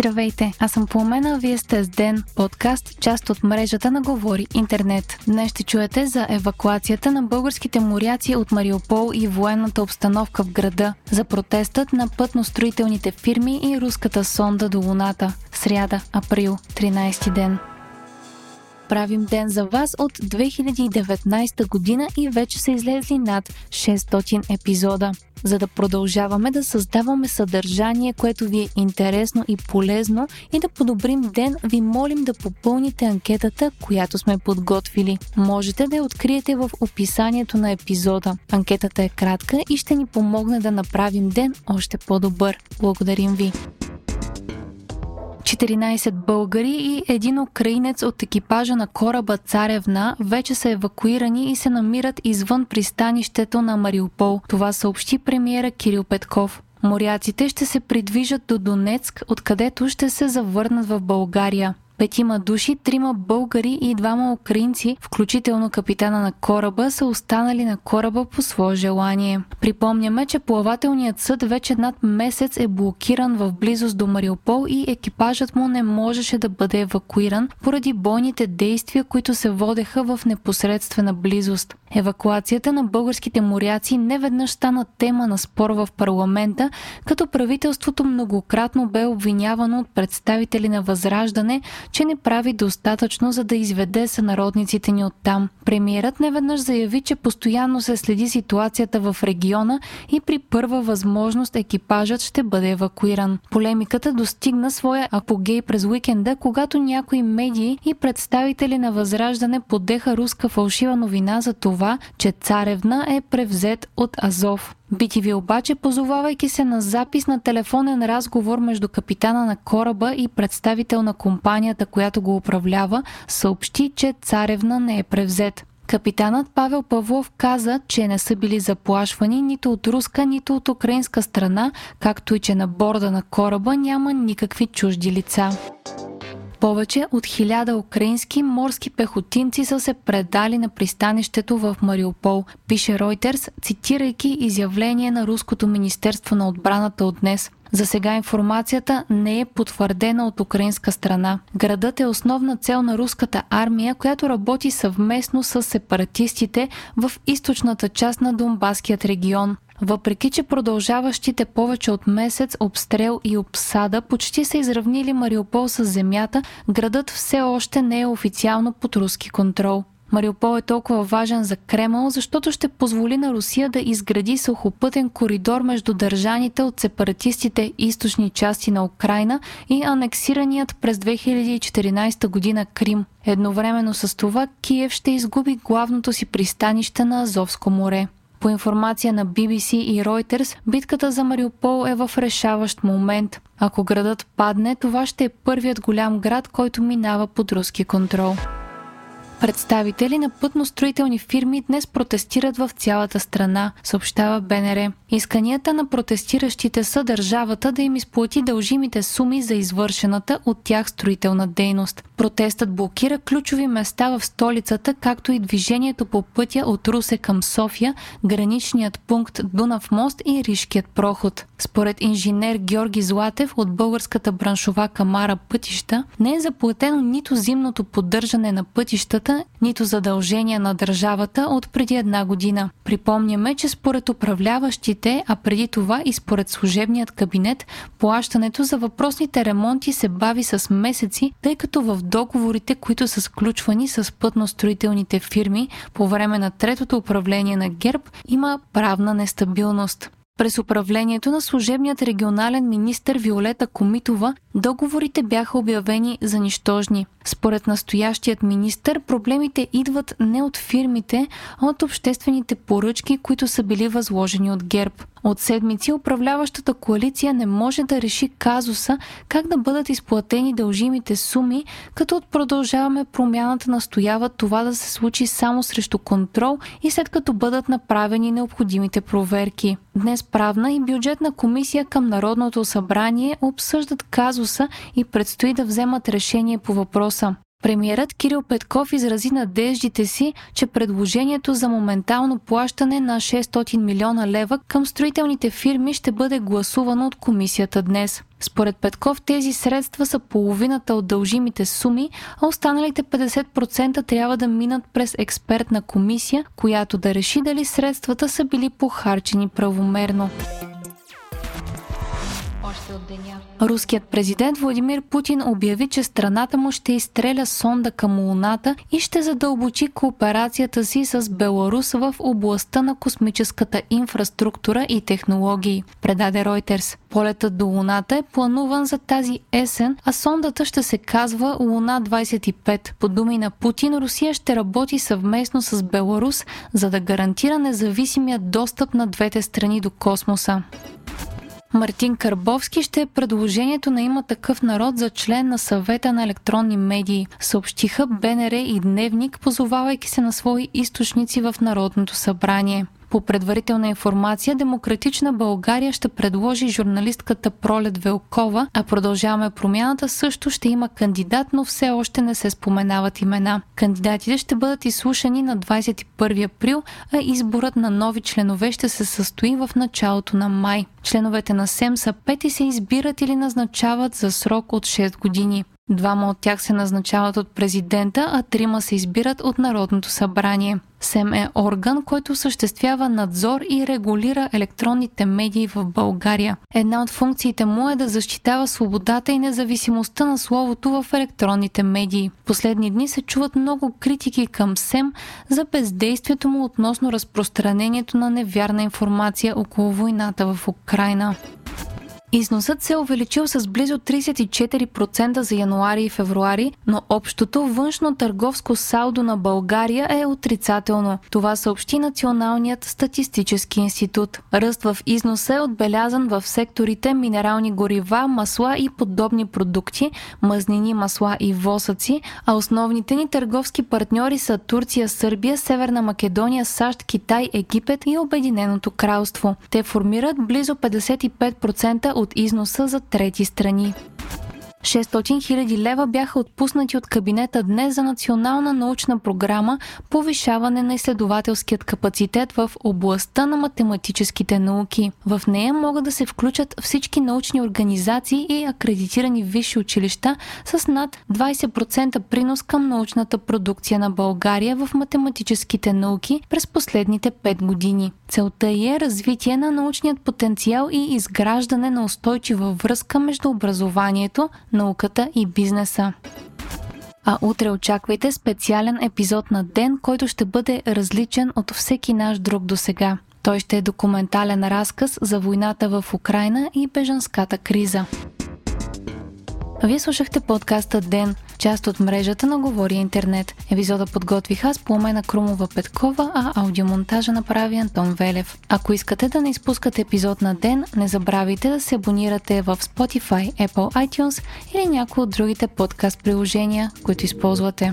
Здравейте, аз съм Пламена, вие сте с Ден, подкаст, част от мрежата на Говори Интернет. Днес ще чуете за евакуацията на българските моряци от Мариупол и военната обстановка в града, за протестът на пътностроителните фирми и руската сонда до Луната. Сряда, април, 13 ден правим ден за вас от 2019 година и вече са излезли над 600 епизода. За да продължаваме да създаваме съдържание, което ви е интересно и полезно и да подобрим ден, ви молим да попълните анкетата, която сме подготвили. Можете да я откриете в описанието на епизода. Анкетата е кратка и ще ни помогне да направим ден още по-добър. Благодарим ви! 14 българи и един украинец от екипажа на кораба Царевна вече са евакуирани и се намират извън пристанището на Мариупол. Това съобщи премиера Кирил Петков. Моряците ще се придвижат до Донецк, откъдето ще се завърнат в България петима души, трима българи и двама украинци, включително капитана на кораба, са останали на кораба по свое желание. Припомняме, че плавателният съд вече над месец е блокиран в близост до Мариупол и екипажът му не можеше да бъде евакуиран поради бойните действия, които се водеха в непосредствена близост. Евакуацията на българските моряци не веднъж стана тема на спор в парламента, като правителството многократно бе обвинявано от представители на Възраждане, че не прави достатъчно за да изведе сънародниците ни оттам. Премиерът неведнъж заяви, че постоянно се следи ситуацията в региона и при първа възможност екипажът ще бъде евакуиран. Полемиката достигна своя апогей през уикенда, когато някои медии и представители на Възраждане подеха руска фалшива новина за това, че Царевна е превзет от Азов. BTV обаче, позовавайки се на запис на телефонен разговор между капитана на кораба и представител на компанията, която го управлява, съобщи, че Царевна не е превзет. Капитанът Павел Павлов каза, че не са били заплашвани нито от руска, нито от украинска страна, както и че на борда на кораба няма никакви чужди лица. Повече от хиляда украински морски пехотинци са се предали на пристанището в Мариупол, пише Reuters, цитирайки изявление на Руското министерство на отбраната от днес. За сега информацията не е потвърдена от украинска страна. Градът е основна цел на руската армия, която работи съвместно с сепаратистите в източната част на Донбаският регион. Въпреки, че продължаващите повече от месец обстрел и обсада почти са изравнили Мариупол с земята, градът все още не е официално под руски контрол. Мариупол е толкова важен за Кремъл, защото ще позволи на Русия да изгради сухопътен коридор между държаните от сепаратистите източни части на Украина и анексираният през 2014 година Крим. Едновременно с това Киев ще изгуби главното си пристанище на Азовско море. По информация на BBC и Reuters, битката за Мариупол е в решаващ момент. Ако градът падне, това ще е първият голям град, който минава под руски контрол. Представители на пътностроителни фирми днес протестират в цялата страна, съобщава БНР. Исканията на протестиращите са държавата да им изплати дължимите суми за извършената от тях строителна дейност. Протестът блокира ключови места в столицата, както и движението по пътя от Русе към София, граничният пункт Дунав мост и Ришкият проход. Според инженер Георги Златев от Българската браншова камара пътища, не е заплатено нито зимното поддържане на пътищата, нито задължения на държавата от преди една година. Припомняме, че според управляващите, а преди това и според служебният кабинет, плащането за въпросните ремонти се бави с месеци, тъй като в договорите, които са сключвани с пътностроителните фирми по време на третото управление на ГЕРБ, има правна нестабилност. През управлението на служебният регионален министр Виолета Комитова договорите бяха обявени за нищожни. Според настоящият министр, проблемите идват не от фирмите, а от обществените поръчки, които са били възложени от ГЕРБ. От седмици управляващата коалиция не може да реши казуса как да бъдат изплатени дължимите суми, като от продължаваме промяната настояват това да се случи само срещу контрол и след като бъдат направени необходимите проверки. Днес правна и бюджетна комисия към Народното събрание обсъждат казуса и предстои да вземат решение по въпроса. Премиерът Кирил Петков изрази надеждите си, че предложението за моментално плащане на 600 милиона лева към строителните фирми ще бъде гласувано от комисията днес. Според Петков тези средства са половината от дължимите суми, а останалите 50% трябва да минат през експертна комисия, която да реши дали средствата са били похарчени правомерно още от деня. Руският президент Владимир Путин обяви, че страната му ще изстреля сонда към Луната и ще задълбочи кооперацията си с Беларус в областта на космическата инфраструктура и технологии, предаде Reuters. Полетът до Луната е плануван за тази есен, а сондата ще се казва Луна 25. По думи на Путин, Русия ще работи съвместно с Беларус, за да гарантира независимия достъп на двете страни до космоса. Мартин Карбовски ще е предложението на има такъв народ за член на съвета на електронни медии, съобщиха БНР и Дневник, позовавайки се на свои източници в Народното събрание. По предварителна информация, Демократична България ще предложи журналистката Пролет Велкова, а продължаваме промяната също ще има кандидат, но все още не се споменават имена. Кандидатите ще бъдат изслушани на 21 април, а изборът на нови членове ще се състои в началото на май. Членовете на СЕМ са пет и се избират или назначават за срок от 6 години. Двама от тях се назначават от президента, а трима се избират от Народното събрание. СЕМ е орган, който осъществява надзор и регулира електронните медии в България. Една от функциите му е да защитава свободата и независимостта на словото в електронните медии. Последни дни се чуват много критики към СЕМ за бездействието му относно разпространението на невярна информация около войната в Украина. Износът се е увеличил с близо 34% за януари и февруари, но общото външно търговско салдо на България е отрицателно. Това съобщи Националният статистически институт. Ръст в износа е отбелязан в секторите минерални горива, масла и подобни продукти, мазнини, масла и восъци, а основните ни търговски партньори са Турция, Сърбия, Северна Македония, САЩ, Китай, Египет и Обединеното кралство. Те формират близо 55% от износа за трети страни. 600 хиляди лева бяха отпуснати от кабинета днес за национална научна програма повишаване на изследователският капацитет в областта на математическите науки. В нея могат да се включат всички научни организации и акредитирани висши училища с над 20% принос към научната продукция на България в математическите науки през последните 5 години. Целта е развитие на научният потенциал и изграждане на устойчива връзка между образованието, науката и бизнеса. А утре очаквайте специален епизод на ден, който ще бъде различен от всеки наш друг до сега. Той ще е документален разказ за войната в Украина и бежанската криза. Вие слушахте подкаста Ден, част от мрежата на Говори Интернет. Епизода подготвих аз Пламена Крумова Петкова, а аудиомонтажа направи Антон Велев. Ако искате да не изпускате епизод на ден, не забравяйте да се абонирате в Spotify, Apple iTunes или някои от другите подкаст приложения, които използвате.